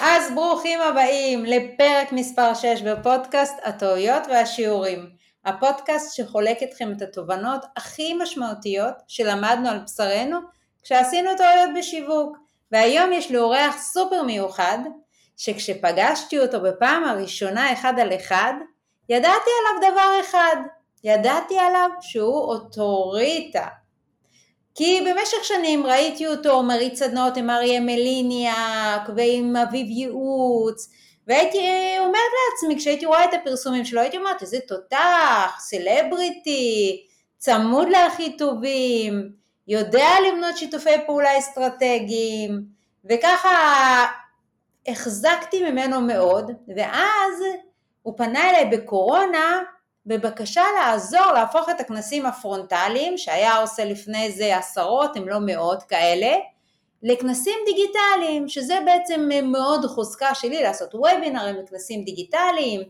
אז ברוכים הבאים לפרק מספר 6 בפודקאסט הטעויות והשיעורים. הפודקאסט שחולק אתכם את התובנות הכי משמעותיות שלמדנו על בשרנו כשעשינו טעויות בשיווק. והיום יש לי אורח סופר מיוחד, שכשפגשתי אותו בפעם הראשונה אחד על אחד, ידעתי עליו דבר אחד, ידעתי עליו שהוא אוטוריטה. כי במשך שנים ראיתי אותו מריץ סדנות עם אריה מליניאק ועם אביב ייעוץ והייתי אומרת לעצמי כשהייתי רואה את הפרסומים שלו הייתי אומרת איזה תותח, סלבריטי, צמוד להכי טובים, יודע לבנות שיתופי פעולה אסטרטגיים וככה החזקתי ממנו מאוד ואז הוא פנה אליי בקורונה בבקשה לעזור להפוך את הכנסים הפרונטליים, שהיה עושה לפני זה עשרות אם לא מאות כאלה, לכנסים דיגיטליים, שזה בעצם מאוד חוזקה שלי לעשות וובינרים וכנסים דיגיטליים,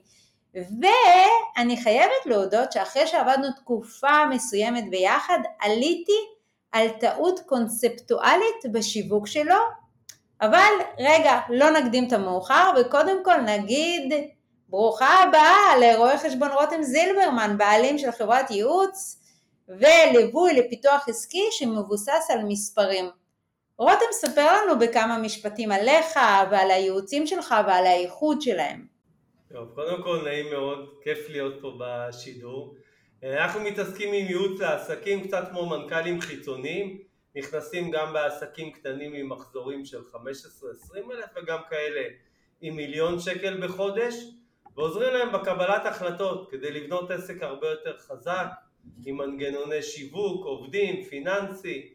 ואני חייבת להודות שאחרי שעבדנו תקופה מסוימת ביחד, עליתי על טעות קונספטואלית בשיווק שלו, אבל רגע, לא נקדים את המאוחר וקודם כל נגיד ברוכה הבאה לרואה חשבון רותם זילברמן, בעלים של חברת ייעוץ וליווי לפיתוח עסקי שמבוסס על מספרים. רותם, ספר לנו בכמה משפטים עליך ועל הייעוצים שלך ועל האיכות שלהם. טוב, קודם כל נעים מאוד, כיף להיות פה בשידור. אנחנו מתעסקים עם ייעוץ לעסקים קצת כמו מנכ"לים חיצוניים, נכנסים גם בעסקים קטנים עם מחזורים של 15-20 אלף וגם כאלה עם מיליון שקל בחודש. ועוזרים להם בקבלת החלטות כדי לבנות עסק הרבה יותר חזק עם מנגנוני שיווק, עובדים, פיננסי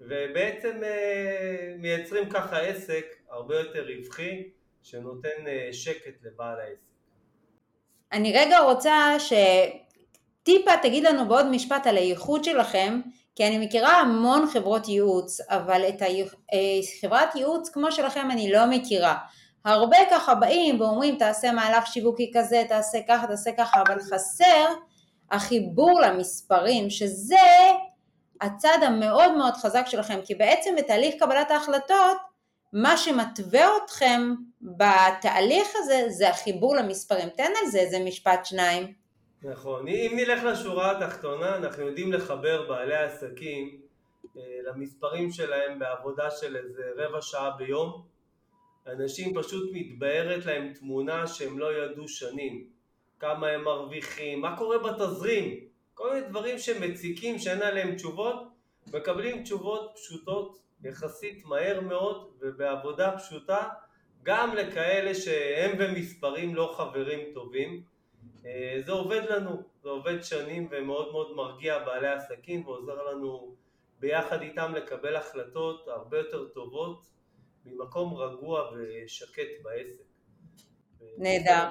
ובעצם אה, מייצרים ככה עסק הרבה יותר רווחי שנותן אה, שקט לבעל העסק. אני רגע רוצה שטיפה תגיד לנו בעוד משפט על הייחוד שלכם כי אני מכירה המון חברות ייעוץ אבל את חברת אה, ייעוץ כמו שלכם אני לא מכירה הרבה ככה באים ואומרים תעשה מהלך שיווקי כזה, תעשה ככה, תעשה ככה, אבל חסר החיבור למספרים, שזה הצד המאוד מאוד חזק שלכם, כי בעצם בתהליך קבלת ההחלטות, מה שמתווה אתכם בתהליך הזה זה החיבור למספרים. תן על זה איזה משפט שניים. נכון, אם נלך לשורה התחתונה, אנחנו יודעים לחבר בעלי עסקים אה, למספרים שלהם בעבודה של איזה רבע שעה ביום, אנשים פשוט מתבהרת להם תמונה שהם לא ידעו שנים, כמה הם מרוויחים, מה קורה בתזרים, כל מיני דברים שמציקים שאין עליהם תשובות, מקבלים תשובות פשוטות יחסית מהר מאוד ובעבודה פשוטה גם לכאלה שהם ומספרים לא חברים טובים. אה, זה עובד לנו, זה עובד שנים ומאוד מאוד מרגיע בעלי עסקים ועוזר לנו ביחד איתם לקבל החלטות הרבה יותר טובות ממקום רגוע ושקט בעסק. נהדר.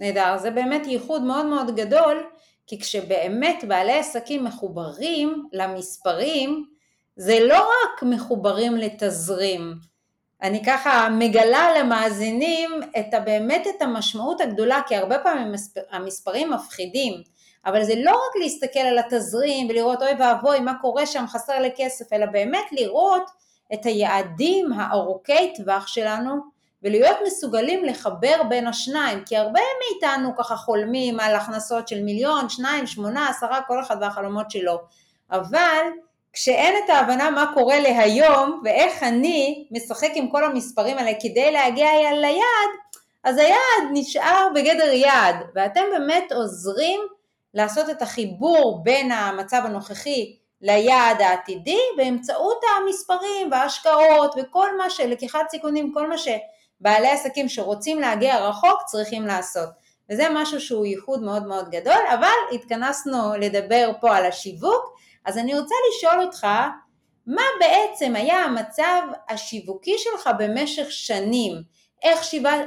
נהדר. זה באמת ייחוד מאוד מאוד גדול, כי כשבאמת בעלי עסקים מחוברים למספרים, זה לא רק מחוברים לתזרים. אני ככה מגלה למאזינים את באמת את המשמעות הגדולה, כי הרבה פעמים המספרים מפחידים, אבל זה לא רק להסתכל על התזרים ולראות אוי ואבוי מה קורה שם חסר לי כסף, אלא באמת לראות את היעדים הארוכי טווח שלנו ולהיות מסוגלים לחבר בין השניים, כי הרבה מאיתנו ככה חולמים על הכנסות של מיליון, שניים, שמונה, עשרה, כל אחד והחלומות שלו, אבל כשאין את ההבנה מה קורה להיום ואיך אני משחק עם כל המספרים האלה כדי להגיע ליעד, אז היעד נשאר בגדר יעד, ואתם באמת עוזרים לעשות את החיבור בין המצב הנוכחי ליעד העתידי באמצעות המספרים וההשקעות וכל מה שלקיחת סיכונים, כל מה שבעלי עסקים שרוצים להגיע רחוק צריכים לעשות. וזה משהו שהוא ייחוד מאוד מאוד גדול, אבל התכנסנו לדבר פה על השיווק, אז אני רוצה לשאול אותך, מה בעצם היה המצב השיווקי שלך במשך שנים? איך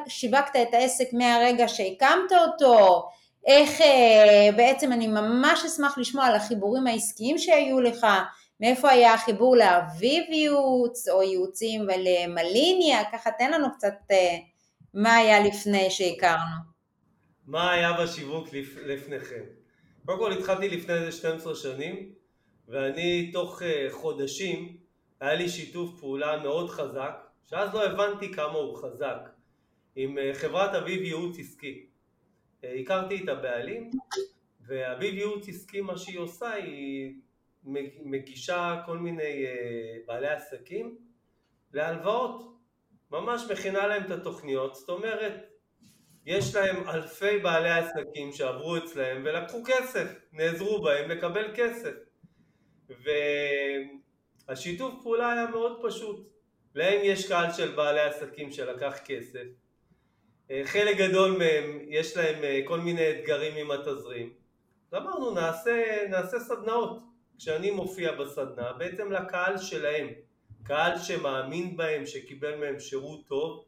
שיווקת את העסק מהרגע שהקמת אותו? איך אה, בעצם אני ממש אשמח לשמוע על החיבורים העסקיים שהיו לך, מאיפה היה החיבור לאביב ייעוץ או ייעוצים ולמליניה, ככה תן לנו קצת אה, מה היה לפני שהכרנו. מה היה בשיווק לפ... לפניכם? קודם כל התחלתי לפני איזה 12 שנים ואני תוך uh, חודשים היה לי שיתוף פעולה מאוד חזק שאז לא הבנתי כמה הוא חזק, עם אה, חברת אביב ייעוץ עסקי. אה, הכרתי את הבעלים, ואביב ייעוץ עסקי מה שהיא עושה היא מגישה כל מיני אה, בעלי עסקים להלוואות, ממש מכינה להם את התוכניות, זאת אומרת יש להם אלפי בעלי עסקים שעברו אצלהם ולקחו כסף, נעזרו בהם לקבל כסף. והשיתוף פעולה היה מאוד פשוט. להם יש קהל של בעלי עסקים שלקח כסף חלק גדול מהם יש להם אה, כל מיני אתגרים עם התזרים. ואמרנו נעשה, נעשה סדנאות. כשאני מופיע בסדנה בעצם לקהל שלהם. קהל שמאמין בהם, שקיבל מהם שירות טוב.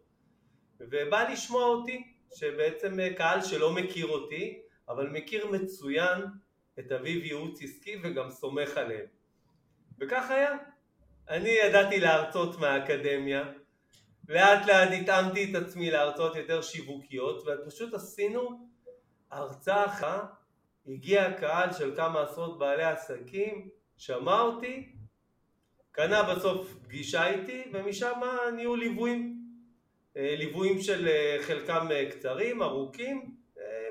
ובא לשמוע אותי שבעצם אה, קהל שלא מכיר אותי אבל מכיר מצוין את אביב ייעוץ עסקי וגם סומך עליהם. וכך היה. אני ידעתי להרצות מהאקדמיה לאט לאט התאמתי את עצמי להרצות יותר שיווקיות ופשוט עשינו הרצאה אחת הגיע קהל של כמה עשרות בעלי עסקים שמע אותי קנה בסוף פגישה איתי ומשם נהיו ליוויים אה, ליוויים של אה, חלקם אה, קצרים, ארוכים,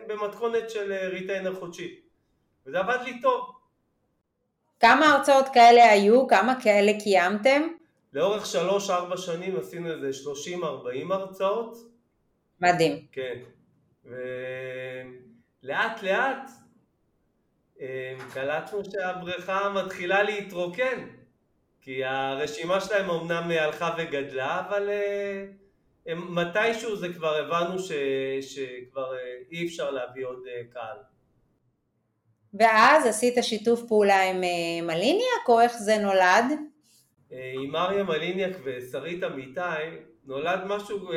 במתכונת של ריטיינר חודשי וזה עבד לי טוב. כמה הרצאות כאלה היו? כמה כאלה קיימתם? לאורך שלוש-ארבע שנים עשינו איזה שלושים ארבעים הרצאות. מדהים. כן. ולאט לאט קלטנו שהבריכה מתחילה להתרוקן כי הרשימה שלהם אמנם הלכה וגדלה אבל מתישהו זה כבר הבנו ש, שכבר אה, אי אפשר להביא עוד אה, קהל. ואז עשית שיתוף פעולה עם אה, מליניאק או איך זה נולד? עם אריה מליניאק ושרית אמיתי נולד משהו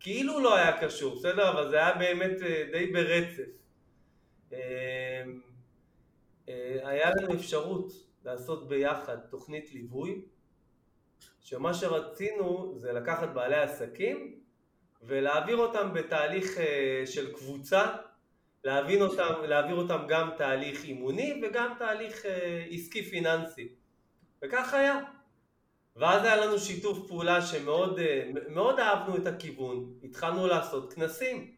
כאילו לא היה קשור, בסדר? אבל זה היה באמת די ברצף. היה לנו אפשרות לעשות ביחד תוכנית ליווי שמה שרצינו זה לקחת בעלי עסקים ולהעביר אותם בתהליך אה, של קבוצה, להבין אותם, להעביר אותם גם תהליך אימוני וגם תהליך אה, עסקי פיננסי. וכך היה. ואז היה לנו שיתוף פעולה שמאוד אה, מאוד אהבנו את הכיוון, התחלנו לעשות כנסים.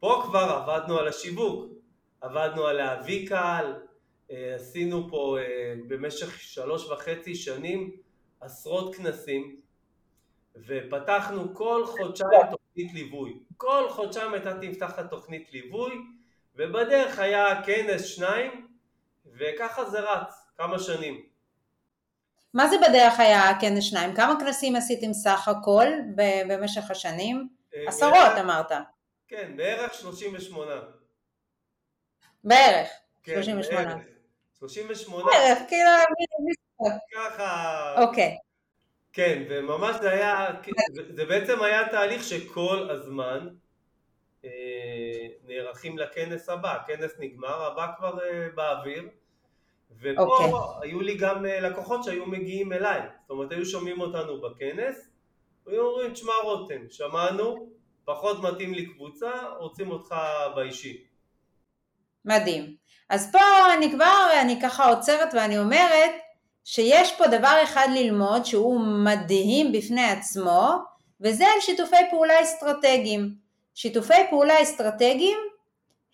פה כבר עבדנו על השיווק, עבדנו על להביא קהל, עשינו פה במשך שלוש וחצי שנים עשרות כנסים ופתחנו כל חודשיים תוכנית ליווי. כל חודשיים הייתה נפתחת תוכנית ליווי ובדרך היה כנס שניים וככה זה רץ כמה שנים. מה זה בדרך היה כנס שניים? כמה כנסים עשיתם סך הכל במשך השנים? אה, עשרות אמרת. כן, בערך 38. בערך, כן, 38. בערך. 38. בערך, כאילו ככה... אוקיי. כן, וממש זה היה, זה בעצם היה תהליך שכל הזמן אה, נערכים לכנס הבא, הכנס נגמר, הבא כבר אה, באוויר, ופה אוקיי. היו לי גם אה, לקוחות שהיו מגיעים אליי, זאת אומרת היו שומעים אותנו בכנס, והיו אומרים, תשמע רותם, שמענו, פחות מתאים לי קבוצה, רוצים אותך באישי. מדהים. אז פה אני כבר, אני ככה עוצרת ואני אומרת, שיש פה דבר אחד ללמוד שהוא מדהים בפני עצמו, וזה על שיתופי פעולה אסטרטגיים. שיתופי פעולה אסטרטגיים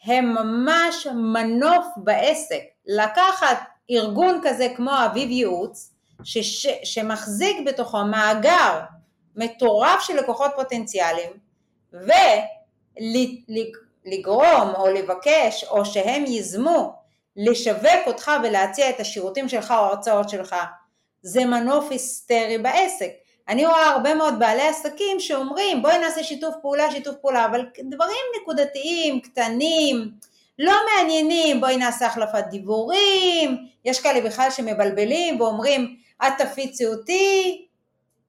הם ממש מנוף בעסק. לקחת ארגון כזה כמו אביב ייעוץ, שש, שמחזיק בתוכו מאגר מטורף של לקוחות פוטנציאליים, ולגרום או לבקש או שהם ייזמו לשווק אותך ולהציע את השירותים שלך או ההרצאות שלך. זה מנוף היסטרי בעסק. אני רואה הרבה מאוד בעלי עסקים שאומרים בואי נעשה שיתוף פעולה, שיתוף פעולה, אבל דברים נקודתיים, קטנים, לא מעניינים, בואי נעשה החלפת דיבורים, יש כאלה בכלל שמבלבלים ואומרים את תפיצי אותי,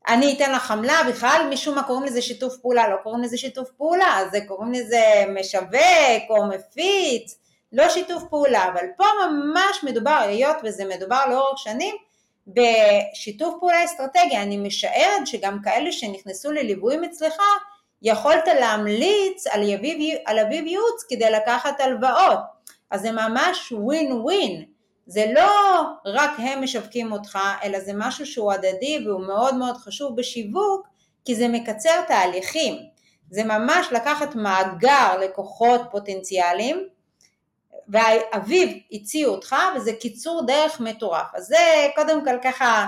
אני אתן לך עמלה, בכלל משום מה קוראים לזה שיתוף פעולה, לא קוראים לזה שיתוף פעולה, זה קוראים לזה משווק או מפיץ, לא שיתוף פעולה, אבל פה ממש מדובר, היות וזה מדובר לאורך שנים, בשיתוף פעולה אסטרטגי, אני משערת שגם כאלה שנכנסו לליוויים אצלך, יכולת להמליץ על אביב, על אביב ייעוץ כדי לקחת הלוואות, אז זה ממש ווין ווין, זה לא רק הם משווקים אותך, אלא זה משהו שהוא הדדי והוא מאוד מאוד חשוב בשיווק, כי זה מקצר תהליכים. זה ממש לקחת מאגר לקוחות פוטנציאליים, ואביו הציעו אותך, וזה קיצור דרך מטורף. אז זה קודם כל ככה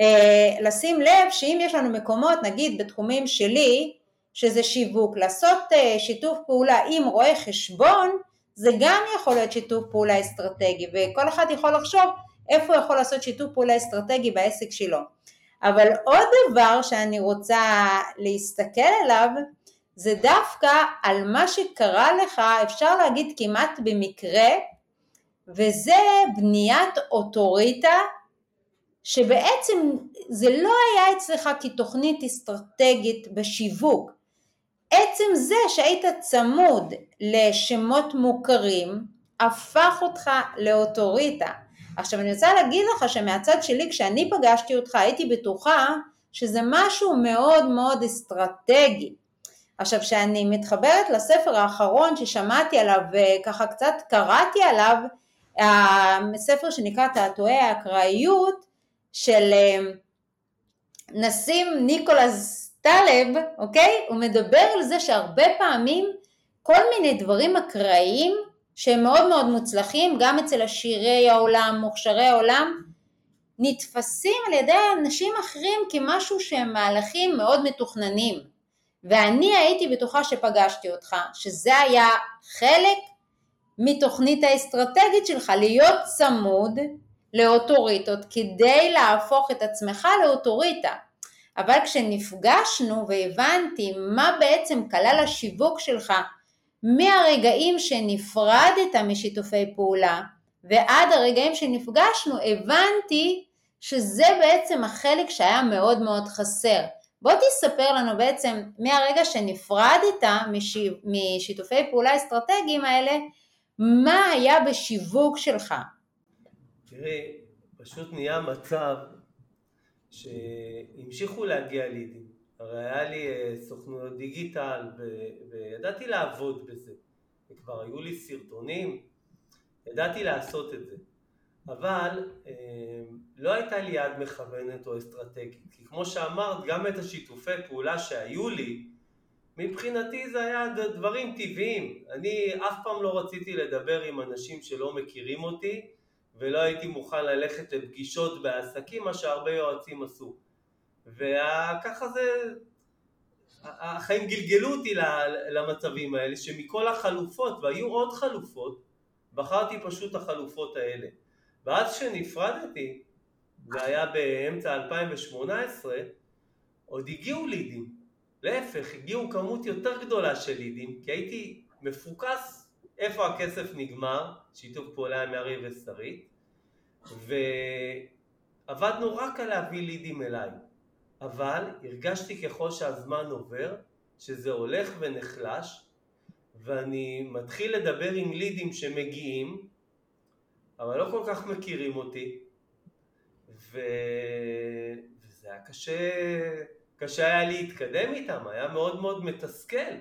אה, לשים לב שאם יש לנו מקומות, נגיד בתחומים שלי, שזה שיווק, לעשות אה, שיתוף פעולה עם רואה חשבון, זה גם יכול להיות שיתוף פעולה אסטרטגי, וכל אחד יכול לחשוב איפה הוא יכול לעשות שיתוף פעולה אסטרטגי בעסק שלו. אבל עוד דבר שאני רוצה להסתכל עליו, זה דווקא על מה שקרה לך, אפשר להגיד כמעט במקרה, וזה בניית אוטוריטה, שבעצם זה לא היה אצלך כתוכנית אסטרטגית בשיווק. עצם זה שהיית צמוד לשמות מוכרים, הפך אותך לאוטוריטה. עכשיו אני רוצה להגיד לך שמהצד שלי כשאני פגשתי אותך הייתי בטוחה שזה משהו מאוד מאוד אסטרטגי. עכשיו כשאני מתחברת לספר האחרון ששמעתי עליו וככה קצת קראתי עליו, הספר שנקרא תעתועי האקראיות של אה, נסים ניקולס טלב, אוקיי? הוא מדבר על זה שהרבה פעמים כל מיני דברים אקראיים שהם מאוד מאוד מוצלחים, גם אצל עשירי העולם, מוכשרי העולם, נתפסים על ידי אנשים אחרים כמשהו שהם מהלכים מאוד מתוכננים. ואני הייתי בטוחה שפגשתי אותך, שזה היה חלק מתוכנית האסטרטגית שלך, להיות צמוד לאוטוריטות כדי להפוך את עצמך לאוטוריטה. אבל כשנפגשנו והבנתי מה בעצם כלל השיווק שלך מהרגעים שנפרדת משיתופי פעולה ועד הרגעים שנפגשנו הבנתי שזה בעצם החלק שהיה מאוד מאוד חסר. בוא תספר לנו בעצם מהרגע שנפרדת משיתופי פעולה אסטרטגיים האלה, מה היה בשיווק שלך? תראי, פשוט נהיה מצב שהמשיכו להגיע לידים. הרי היה לי אה, סוכנויות דיגיטל וידעתי לעבוד בזה. וכבר היו לי סרטונים, ידעתי לעשות את זה. אבל אה, לא הייתה לי יד מכוונת או אסטרטגית. כי כמו שאמרת, גם את השיתופי פעולה שהיו לי, מבחינתי זה היה דברים טבעיים. אני אף פעם לא רציתי לדבר עם אנשים שלא מכירים אותי, ולא הייתי מוכן ללכת לפגישות בעסקים, מה שהרבה יועצים עשו. וככה זה, החיים גלגלו אותי למצבים האלה, שמכל החלופות, והיו עוד חלופות, בחרתי פשוט החלופות האלה. ואז כשנפרדתי, זה היה באמצע 2018, עוד הגיעו לידים. להפך, הגיעו כמות יותר גדולה של לידים, כי הייתי מפוקס איפה הכסף נגמר, שיתוף פעולה עם ארי ושרית, ועבדנו רק על להביא לידים אליי. אבל הרגשתי ככל שהזמן עובר, שזה הולך ונחלש, ואני מתחיל לדבר עם לידים שמגיעים, אבל לא כל כך מכירים אותי, ו... וזה היה קשה, קשה היה להתקדם איתם, היה מאוד מאוד מתסכל,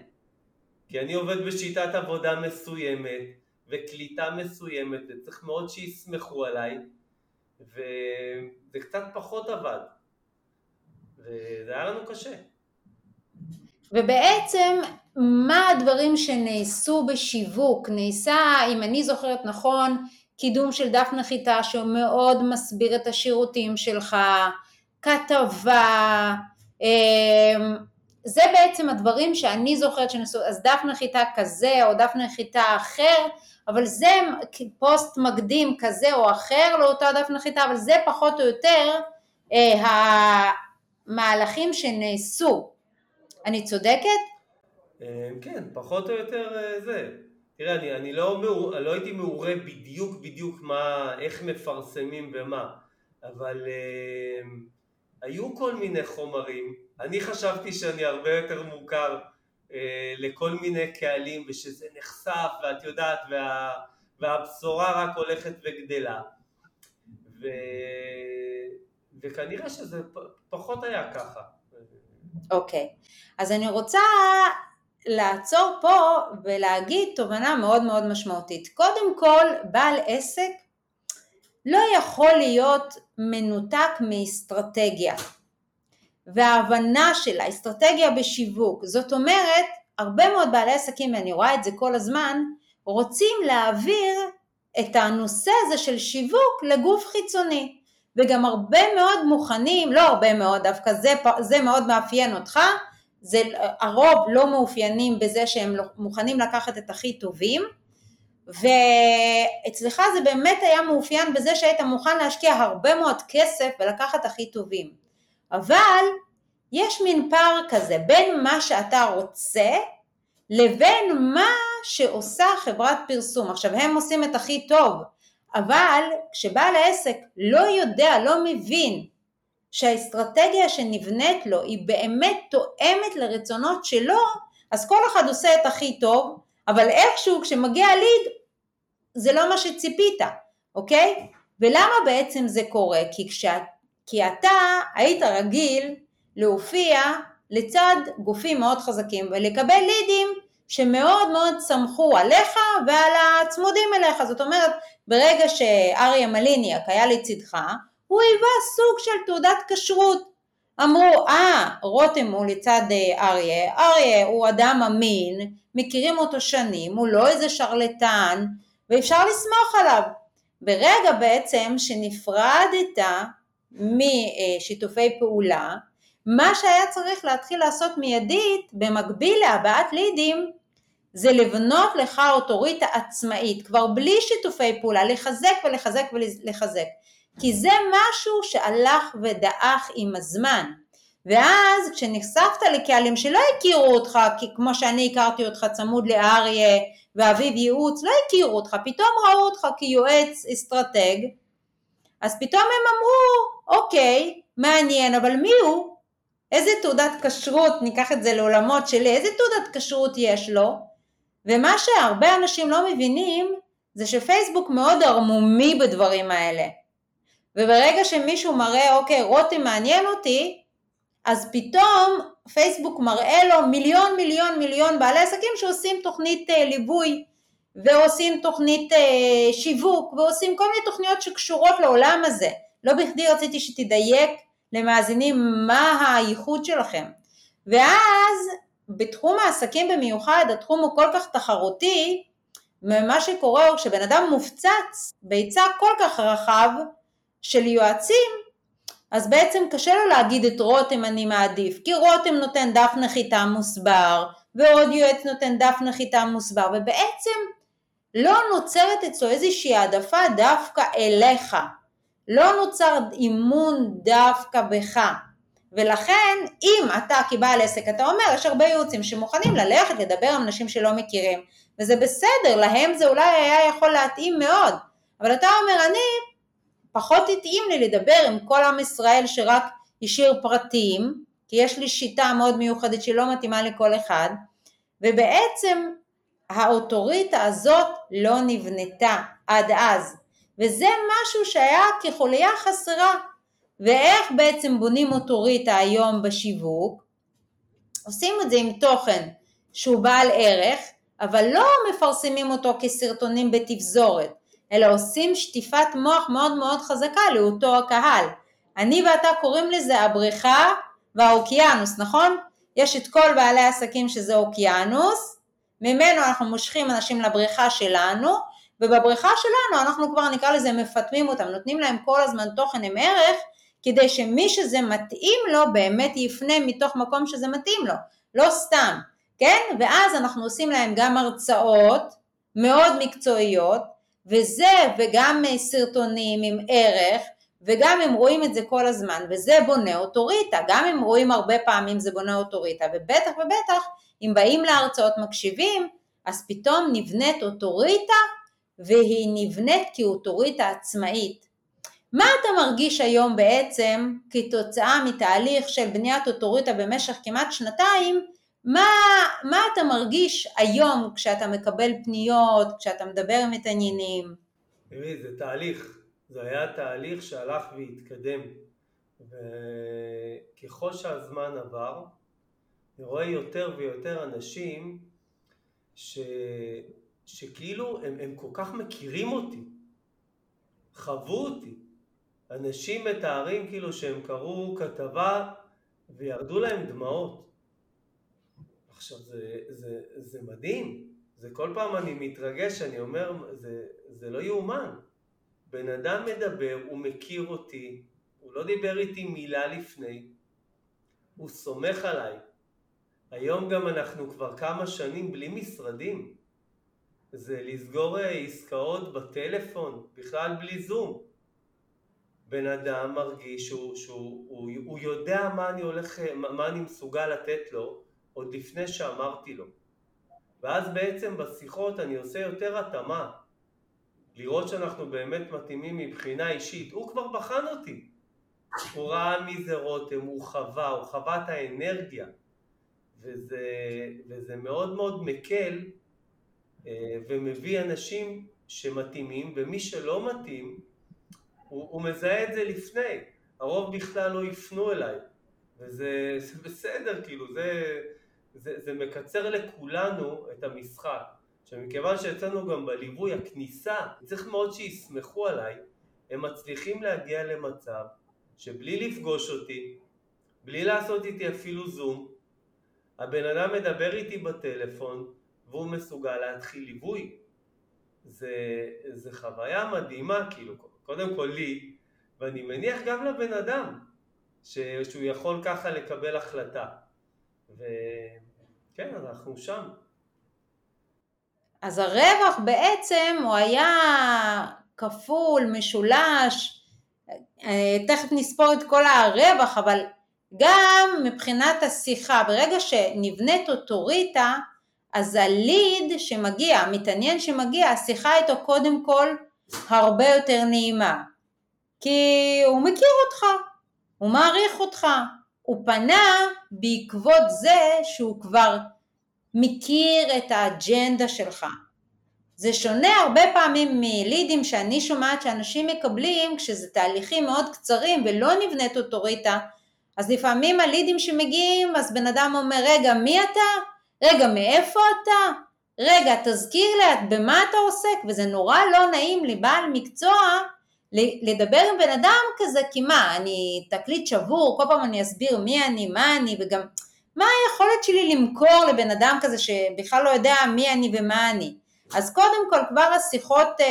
כי אני עובד בשיטת עבודה מסוימת, וקליטה מסוימת, וצריך מאוד שיסמכו עליי, וזה קצת פחות עבד, וזה היה לנו קשה. ובעצם מה הדברים שנעשו בשיווק? נעשה, אם אני זוכרת נכון, קידום של דף נחיתה שהוא מאוד מסביר את השירותים שלך, כתבה, אמ, זה בעצם הדברים שאני זוכרת שנעשו, אז דף נחיתה כזה או דף נחיתה אחר, אבל זה פוסט מקדים כזה או אחר לאותו דף נחיתה, אבל זה פחות או יותר אה, המהלכים שנעשו. אני צודקת? אה, כן, פחות או יותר אה, זה. תראה, אני, אני לא, מעור, לא הייתי מעורה בדיוק בדיוק מה, איך מפרסמים ומה, אבל אה, היו כל מיני חומרים, אני חשבתי שאני הרבה יותר מוכר אה, לכל מיני קהלים ושזה נחשף ואת יודעת וה, והבשורה רק הולכת וגדלה ו, וכנראה שזה פחות היה ככה. אוקיי, okay. אז אני רוצה לעצור פה ולהגיד תובנה מאוד מאוד משמעותית. קודם כל, בעל עסק לא יכול להיות מנותק מאסטרטגיה. וההבנה של האסטרטגיה בשיווק. זאת אומרת, הרבה מאוד בעלי עסקים, ואני רואה את זה כל הזמן, רוצים להעביר את הנושא הזה של שיווק לגוף חיצוני. וגם הרבה מאוד מוכנים, לא הרבה מאוד, דווקא זה, זה מאוד מאפיין אותך, זה, הרוב לא מאופיינים בזה שהם לא, מוכנים לקחת את הכי טובים, ואצלך זה באמת היה מאופיין בזה שהיית מוכן להשקיע הרבה מאוד כסף ולקחת הכי טובים. אבל יש מין פער כזה בין מה שאתה רוצה לבין מה שעושה חברת פרסום. עכשיו הם עושים את הכי טוב, אבל כשבעל העסק לא יודע, לא מבין שהאסטרטגיה שנבנית לו היא באמת תואמת לרצונות שלו, אז כל אחד עושה את הכי טוב, אבל איכשהו כשמגיע ליד זה לא מה שציפית, אוקיי? ולמה בעצם זה קורה? כי, כשה, כי אתה היית רגיל להופיע לצד גופים מאוד חזקים ולקבל לידים שמאוד מאוד סמכו עליך ועל הצמודים אליך. זאת אומרת, ברגע שאריה מליניאק היה לצדך, הוא היווה סוג של תעודת כשרות. אמרו, אה, רותם הוא לצד אה, אריה, אריה הוא אדם אמין, מכירים אותו שנים, הוא לא איזה שרלטן, ואפשר לסמוך עליו. ברגע בעצם שנפרדת משיתופי פעולה, מה שהיה צריך להתחיל לעשות מיידית, במקביל להבעת לידים, זה לבנות לך אוטוריטה עצמאית, כבר בלי שיתופי פעולה, לחזק ולחזק ולחזק. כי זה משהו שהלך ודעך עם הזמן. ואז כשנחשפת לקהלים שלא הכירו אותך, כי כמו שאני הכרתי אותך צמוד לאריה ואביב ייעוץ, לא הכירו אותך, פתאום ראו אותך כיועץ אסטרטג, אז פתאום הם אמרו, אוקיי, מעניין, אבל מי הוא? איזה תעודת כשרות, ניקח את זה לעולמות שלי, איזה תעודת כשרות יש לו? ומה שהרבה אנשים לא מבינים, זה שפייסבוק מאוד ערמומי בדברים האלה. וברגע שמישהו מראה, אוקיי, רותם מעניין אותי, אז פתאום פייסבוק מראה לו מיליון מיליון מיליון בעלי עסקים שעושים תוכנית אה, ליווי ועושים תוכנית אה, שיווק ועושים כל מיני תוכניות שקשורות לעולם הזה. לא בכדי רציתי שתדייק למאזינים מה הייחוד שלכם. ואז בתחום העסקים במיוחד, התחום הוא כל כך תחרותי, ומה שקורה הוא כשבן אדם מופצץ בהיצע כל כך רחב של יועצים, אז בעצם קשה לו להגיד את רותם אני מעדיף, כי רותם נותן דף נחיתה מוסבר, ועוד יועץ נותן דף נחיתה מוסבר, ובעצם לא נוצרת אצלו איזושהי העדפה דווקא אליך, לא נוצר אימון דווקא בך, ולכן אם אתה כבעל עסק, אתה אומר, יש הרבה ייעוצים שמוכנים ללכת לדבר עם אנשים שלא מכירים, וזה בסדר, להם זה אולי היה יכול להתאים מאוד, אבל אתה אומר, אני פחות התאים לי לדבר עם כל עם ישראל שרק השאיר פרטים, כי יש לי שיטה מאוד מיוחדת שלא מתאימה לכל אחד, ובעצם האוטוריטה הזאת לא נבנתה עד אז, וזה משהו שהיה כחוליה חסרה, ואיך בעצם בונים אוטוריטה היום בשיווק? עושים את זה עם תוכן שהוא בעל ערך, אבל לא מפרסמים אותו כסרטונים בתפזורת, אלא עושים שטיפת מוח מאוד מאוד חזקה לאותו הקהל. אני ואתה קוראים לזה הבריכה והאוקיינוס, נכון? יש את כל בעלי העסקים שזה אוקיינוס, ממנו אנחנו מושכים אנשים לבריכה שלנו, ובבריכה שלנו אנחנו כבר נקרא לזה מפטמים אותם, נותנים להם כל הזמן תוכן עם ערך, כדי שמי שזה מתאים לו באמת יפנה מתוך מקום שזה מתאים לו, לא סתם, כן? ואז אנחנו עושים להם גם הרצאות מאוד מקצועיות, וזה וגם סרטונים עם ערך, וגם הם רואים את זה כל הזמן, וזה בונה אוטוריטה, גם אם רואים הרבה פעמים זה בונה אוטוריטה, ובטח ובטח אם באים להרצאות מקשיבים, אז פתאום נבנית אוטוריטה, והיא נבנית כאוטוריטה עצמאית. מה אתה מרגיש היום בעצם כתוצאה מתהליך של בניית אוטוריטה במשך כמעט שנתיים, מה, מה אתה מרגיש היום כשאתה מקבל פניות, כשאתה מדבר עם מתעניינים? תראי, זה תהליך, זה היה תהליך שהלך והתקדם, וככל שהזמן עבר, אני רואה יותר ויותר אנשים ש... שכאילו הם, הם כל כך מכירים אותי, חוו אותי, אנשים מתארים כאילו שהם קראו כתבה וירדו להם דמעות. עכשיו זה, זה, זה מדהים, זה כל פעם אני מתרגש, אני אומר, זה, זה לא יאומן. בן אדם מדבר, הוא מכיר אותי, הוא לא דיבר איתי מילה לפני, הוא סומך עליי. היום גם אנחנו כבר כמה שנים בלי משרדים. זה לסגור אה, עסקאות בטלפון, בכלל בלי זום. בן אדם מרגיש שהוא, שהוא הוא, הוא יודע מה אני הולך, מה אני מסוגל לתת לו עוד לפני שאמרתי לו. ואז בעצם בשיחות אני עושה יותר התאמה, לראות שאנחנו באמת מתאימים מבחינה אישית. הוא כבר בחן אותי. הוא ראה מי זה רותם, הוא חווה, הוא חווה את האנרגיה. וזה, וזה מאוד מאוד מקל אה, ומביא אנשים שמתאימים, ומי שלא מתאים, הוא, הוא מזהה את זה לפני. הרוב בכלל לא יפנו אליי. וזה בסדר, כאילו, זה, זה, זה מקצר לכולנו את המשחק. עכשיו, מכיוון שאצלנו גם בליווי הכניסה, צריך מאוד שיסמכו עליי, הם מצליחים להגיע למצב שבלי לפגוש אותי, בלי לעשות איתי אפילו זום, הבן אדם מדבר איתי בטלפון והוא מסוגל להתחיל ליווי. זה, זה חוויה מדהימה, כאילו, קודם כל לי, ואני מניח גם לבן אדם, ש, שהוא יכול ככה לקבל החלטה. וכן, אנחנו שם. אז הרווח בעצם הוא היה כפול, משולש, אה, תכף נספור את כל הרווח, אבל גם מבחינת השיחה, ברגע שנבנית אוטוריטה, אז הליד שמגיע, המתעניין שמגיע, השיחה איתו קודם כל הרבה יותר נעימה. כי הוא מכיר אותך, הוא מעריך אותך, הוא פנה בעקבות זה שהוא כבר מכיר את האג'נדה שלך. זה שונה הרבה פעמים מלידים שאני שומעת שאנשים מקבלים כשזה תהליכים מאוד קצרים ולא נבנית אוטוריטה, אז לפעמים הלידים שמגיעים, אז בן אדם אומר, רגע, מי אתה? רגע, מאיפה אתה? רגע, תזכיר לי, במה אתה עוסק? וזה נורא לא נעים לבעל מקצוע לדבר עם בן אדם כזה, כי מה, אני תקליט שבור, כל פעם אני אסביר מי אני, מה אני, וגם מה היכולת שלי למכור לבן אדם כזה שבכלל לא יודע מי אני ומה אני. אז קודם כל כבר השיחות אה,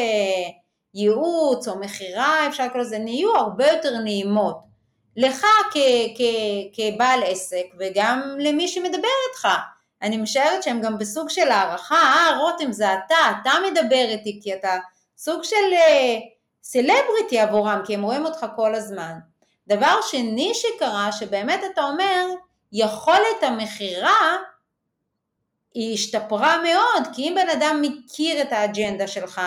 ייעוץ או מכירה, אפשר לקרוא לזה, נהיו הרבה יותר נעימות. לך כ- כ- כבעל עסק וגם למי שמדבר איתך. אני משערת שהם גם בסוג של הערכה, אה רותם זה אתה, אתה מדבר איתי כי אתה סוג של אה, סלבריטי עבורם כי הם רואים אותך כל הזמן. דבר שני שקרה שבאמת אתה אומר יכולת המכירה היא השתפרה מאוד כי אם בן אדם מכיר את האג'נדה שלך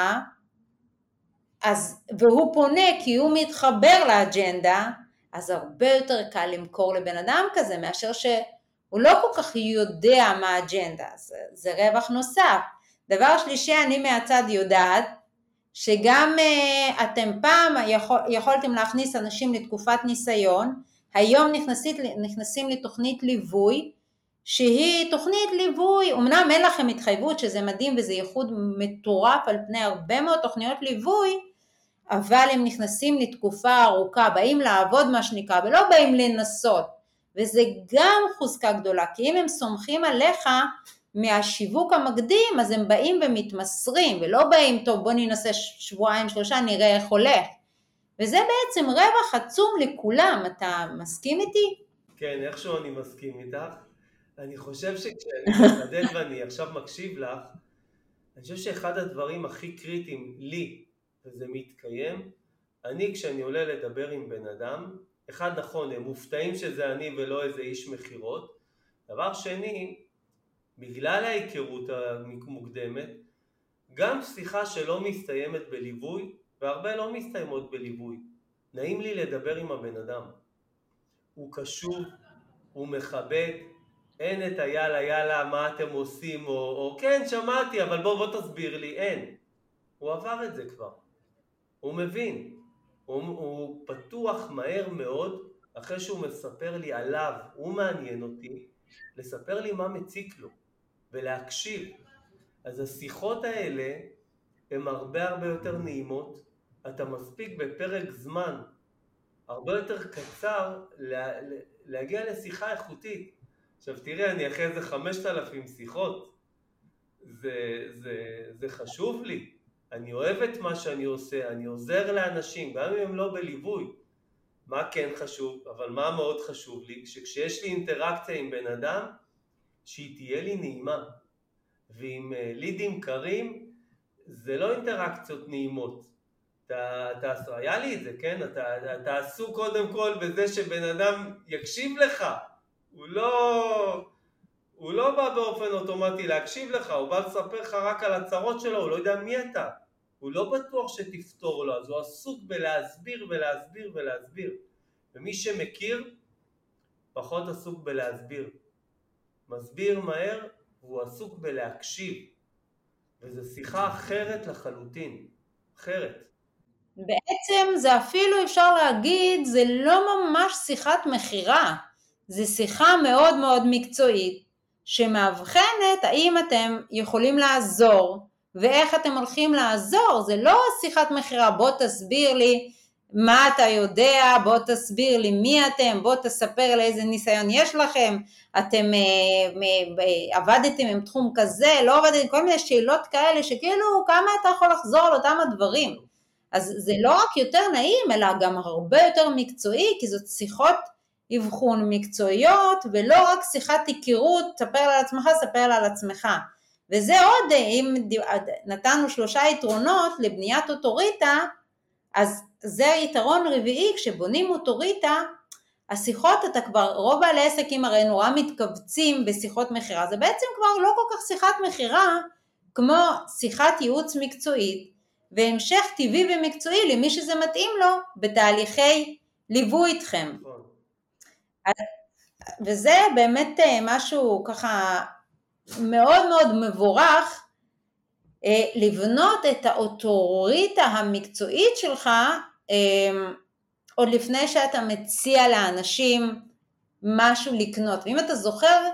אז, והוא פונה כי הוא מתחבר לאג'נדה אז הרבה יותר קל למכור לבן אדם כזה מאשר שהוא לא כל כך יודע מה האג'נדה, זה, זה רווח נוסף. דבר שלישי, אני מהצד יודעת שגם uh, אתם פעם יכול, יכולתם להכניס אנשים לתקופת ניסיון, היום נכנסית, נכנסים לתוכנית ליווי, שהיא תוכנית ליווי, אמנם אין לכם התחייבות שזה מדהים וזה ייחוד מטורף על פני הרבה מאוד תוכניות ליווי, אבל הם נכנסים לתקופה ארוכה, באים לעבוד מה שנקרא, ולא באים לנסות, וזה גם חוזקה גדולה, כי אם הם סומכים עליך מהשיווק המקדים, אז הם באים ומתמסרים, ולא באים, טוב בוא ננסה שבועיים שלושה, נראה איך הולך. וזה בעצם רווח עצום לכולם, אתה מסכים איתי? כן, איכשהו אני מסכים איתך. אני חושב שכשאני מחדד ואני עכשיו מקשיב לך, אני חושב שאחד הדברים הכי קריטיים לי וזה מתקיים, אני כשאני עולה לדבר עם בן אדם, אחד נכון, הם מופתעים שזה אני ולא איזה איש מכירות, דבר שני, בגלל ההיכרות המוקדמת, גם שיחה שלא מסתיימת בליווי, והרבה לא מסתיימות בליווי, נעים לי לדבר עם הבן אדם. הוא קשוב, הוא מכבד, אין את היאללה יאללה מה אתם עושים או, או כן שמעתי אבל בוא בוא תסביר לי, אין. הוא עבר את זה כבר. הוא מבין, הוא, הוא פתוח מהר מאוד, אחרי שהוא מספר לי עליו, הוא מעניין אותי, לספר לי מה מציק לו, ולהקשיב. אז השיחות האלה הן הרבה הרבה יותר נעימות, אתה מספיק בפרק זמן הרבה יותר קצר להגיע לשיחה איכותית. עכשיו תראי, אני אחרי איזה חמשת אלפים שיחות, זה, זה, זה חשוב לי. אני אוהב את מה שאני עושה, אני עוזר לאנשים, גם אם הם לא בליווי. מה כן חשוב, אבל מה מאוד חשוב לי? שכשיש לי אינטראקציה עם בן אדם, שהיא תהיה לי נעימה. ועם אה, לידים קרים, זה לא אינטראקציות נעימות. אתה, אתה, היה לי את זה, כן? אתה, אתה עסוק קודם כל בזה שבן אדם יקשיב לך. הוא לא... הוא לא בא באופן אוטומטי להקשיב לך, הוא בא לספר לך רק על הצרות שלו, הוא לא יודע מי אתה. הוא לא בטוח שתפתור לו, אז הוא עסוק בלהסביר ולהסביר ולהסביר. ומי שמכיר, פחות עסוק בלהסביר. מסביר מהר, והוא עסוק בלהקשיב. וזו שיחה אחרת לחלוטין. אחרת. בעצם זה אפילו אפשר להגיד, זה לא ממש שיחת מכירה, זה שיחה מאוד מאוד מקצועית, שמאבחנת האם אתם יכולים לעזור, ואיך אתם הולכים לעזור, זה לא שיחת מכירה, בוא תסביר לי מה אתה יודע, בוא תסביר לי מי אתם, בוא תספר לי איזה ניסיון יש לכם, אתם אה, אה, עבדתם עם תחום כזה, לא עבדתם, כל מיני שאלות כאלה שכאילו כמה אתה יכול לחזור על אותם הדברים. אז זה לא רק יותר נעים, אלא גם הרבה יותר מקצועי, כי זאת שיחות אבחון מקצועיות, ולא רק שיחת היכרות, ספר על עצמך, ספר על עצמך. וזה עוד, אם נתנו שלושה יתרונות לבניית אוטוריטה, אז זה היתרון רביעי, כשבונים אוטוריטה, השיחות אתה כבר, רוב בעלי עסקים הרי נורא מתכווצים בשיחות מכירה, זה בעצם כבר לא כל כך שיחת מכירה כמו שיחת ייעוץ מקצועית והמשך טבעי ומקצועי למי שזה מתאים לו בתהליכי ליווי איתכם. וזה באמת אה, משהו ככה מאוד מאוד מבורך אה, לבנות את האוטוריטה המקצועית שלך אה, עוד לפני שאתה מציע לאנשים משהו לקנות. ואם אתה זוכר,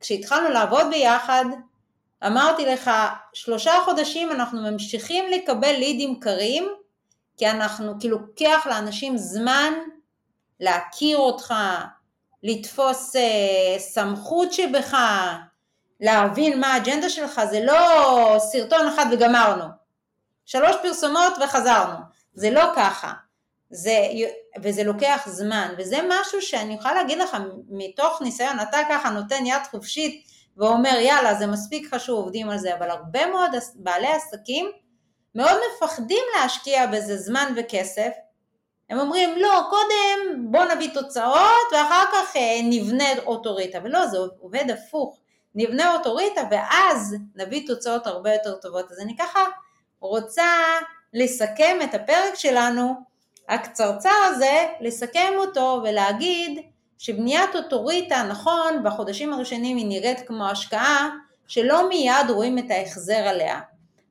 כשהתחלנו לעבוד ביחד, אמרתי לך, שלושה חודשים אנחנו ממשיכים לקבל לידים קרים, כי אנחנו, כי לוקח לאנשים זמן להכיר אותך, לתפוס אה, סמכות שבך, להבין מה האג'נדה שלך, זה לא סרטון אחד וגמרנו. שלוש פרסומות וחזרנו, זה לא ככה. זה, וזה לוקח זמן, וזה משהו שאני יכולה להגיד לך מתוך ניסיון, אתה ככה נותן יד חופשית ואומר יאללה זה מספיק חשוב עובדים על זה, אבל הרבה מאוד בעלי עסקים מאוד מפחדים להשקיע בזה זמן וכסף, הם אומרים לא קודם בוא נביא תוצאות ואחר כך אה, נבנה אוטוריטה, ולא זה עובד הפוך, נבנה אוטוריטה ואז נביא תוצאות הרבה יותר טובות, אז אני ככה רוצה לסכם את הפרק שלנו הקצרצר הזה, לסכם אותו ולהגיד שבניית אוטוריטה, נכון, בחודשים הראשונים היא נראית כמו השקעה, שלא מיד רואים את ההחזר עליה.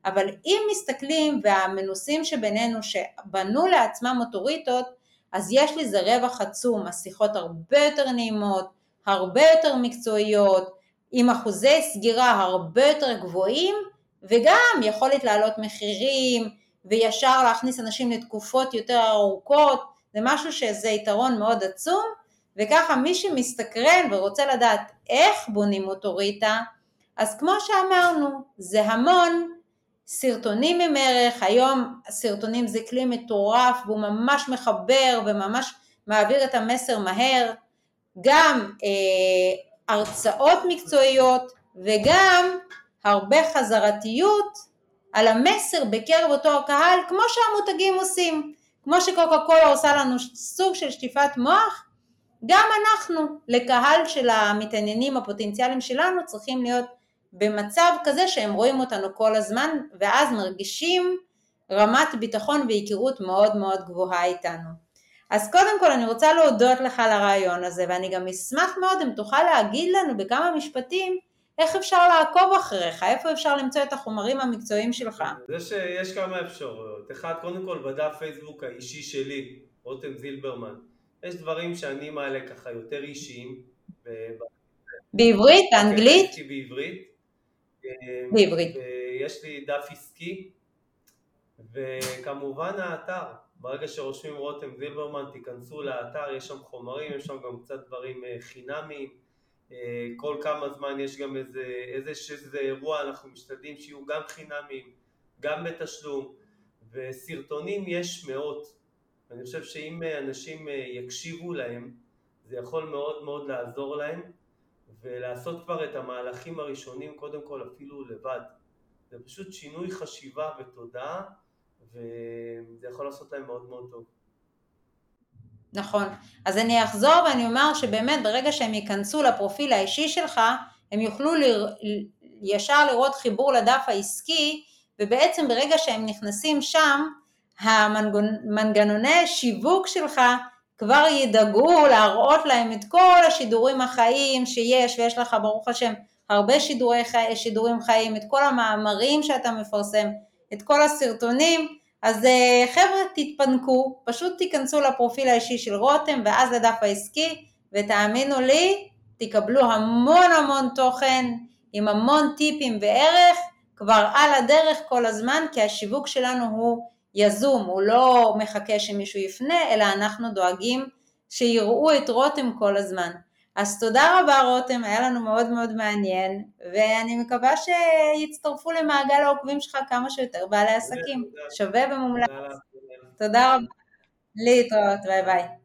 אבל אם מסתכלים והמנוסים שבינינו שבנו לעצמם אוטוריטות, אז יש לזה רווח עצום, השיחות הרבה יותר נעימות, הרבה יותר מקצועיות, עם אחוזי סגירה הרבה יותר גבוהים, וגם יכולת להעלות מחירים, וישר להכניס אנשים לתקופות יותר ארוכות, זה משהו שזה יתרון מאוד עצום, וככה מי שמסתקרן ורוצה לדעת איך בונים אוטוריטה, אז כמו שאמרנו, זה המון סרטונים עם ערך, היום הסרטונים זה כלי מטורף והוא ממש מחבר וממש מעביר את המסר מהר, גם אה, הרצאות מקצועיות וגם הרבה חזרתיות על המסר בקרב אותו הקהל כמו שהמותגים עושים, כמו שקוקה קולה עושה לנו סוג של שטיפת מוח, גם אנחנו לקהל של המתעניינים הפוטנציאליים שלנו צריכים להיות במצב כזה שהם רואים אותנו כל הזמן ואז מרגישים רמת ביטחון והיכרות מאוד מאוד גבוהה איתנו. אז קודם כל אני רוצה להודות לך על הרעיון הזה ואני גם אשמח מאוד אם תוכל להגיד לנו בכמה משפטים איך אפשר לעקוב אחריך? איפה אפשר למצוא את החומרים המקצועיים שלך? זה שיש כמה אפשרויות. אחד, קודם כל בדף פייסבוק האישי שלי, רותם זילברמן. יש דברים שאני מעלה ככה יותר אישיים. בעברית? באנגלית? בעברית. בעברית. ויש לי דף עסקי, וכמובן האתר, ברגע שרושמים רותם זילברמן, תיכנסו לאתר, יש שם חומרים, יש שם גם קצת דברים אה, חינמיים. אה, כל כמה זמן יש גם איזה, איזה, איזה אירוע, אנחנו משתדלים שיהיו גם חינמיים, גם בתשלום, וסרטונים יש מאות. אני חושב שאם אנשים יקשיבו להם, זה יכול מאוד מאוד לעזור להם, ולעשות כבר את המהלכים הראשונים קודם כל אפילו לבד. זה פשוט שינוי חשיבה ותודעה, וזה יכול לעשות להם מאוד מאוד טוב. נכון. אז אני אחזור ואני אומר שבאמת ברגע שהם ייכנסו לפרופיל האישי שלך, הם יוכלו ל... ישר לראות חיבור לדף העסקי, ובעצם ברגע שהם נכנסים שם, המנגנוני שיווק שלך כבר ידאגו להראות להם את כל השידורים החיים שיש, ויש לך ברוך השם הרבה שידורי חי, שידורים חיים, את כל המאמרים שאתה מפרסם, את כל הסרטונים, אז אה, חבר'ה תתפנקו, פשוט תיכנסו לפרופיל האישי של רותם ואז לדף העסקי, ותאמינו לי, תקבלו המון המון תוכן עם המון טיפים וערך כבר על הדרך כל הזמן, כי השיווק שלנו הוא יזום, הוא לא מחכה שמישהו יפנה, אלא אנחנו דואגים שיראו את רותם כל הזמן. אז תודה רבה רותם, היה לנו מאוד מאוד מעניין, ואני מקווה שיצטרפו למעגל העוקבים שלך כמה שיותר בעלי עסקים, שווה ומומלץ. תודה רבה. להתראות, ביי ביי.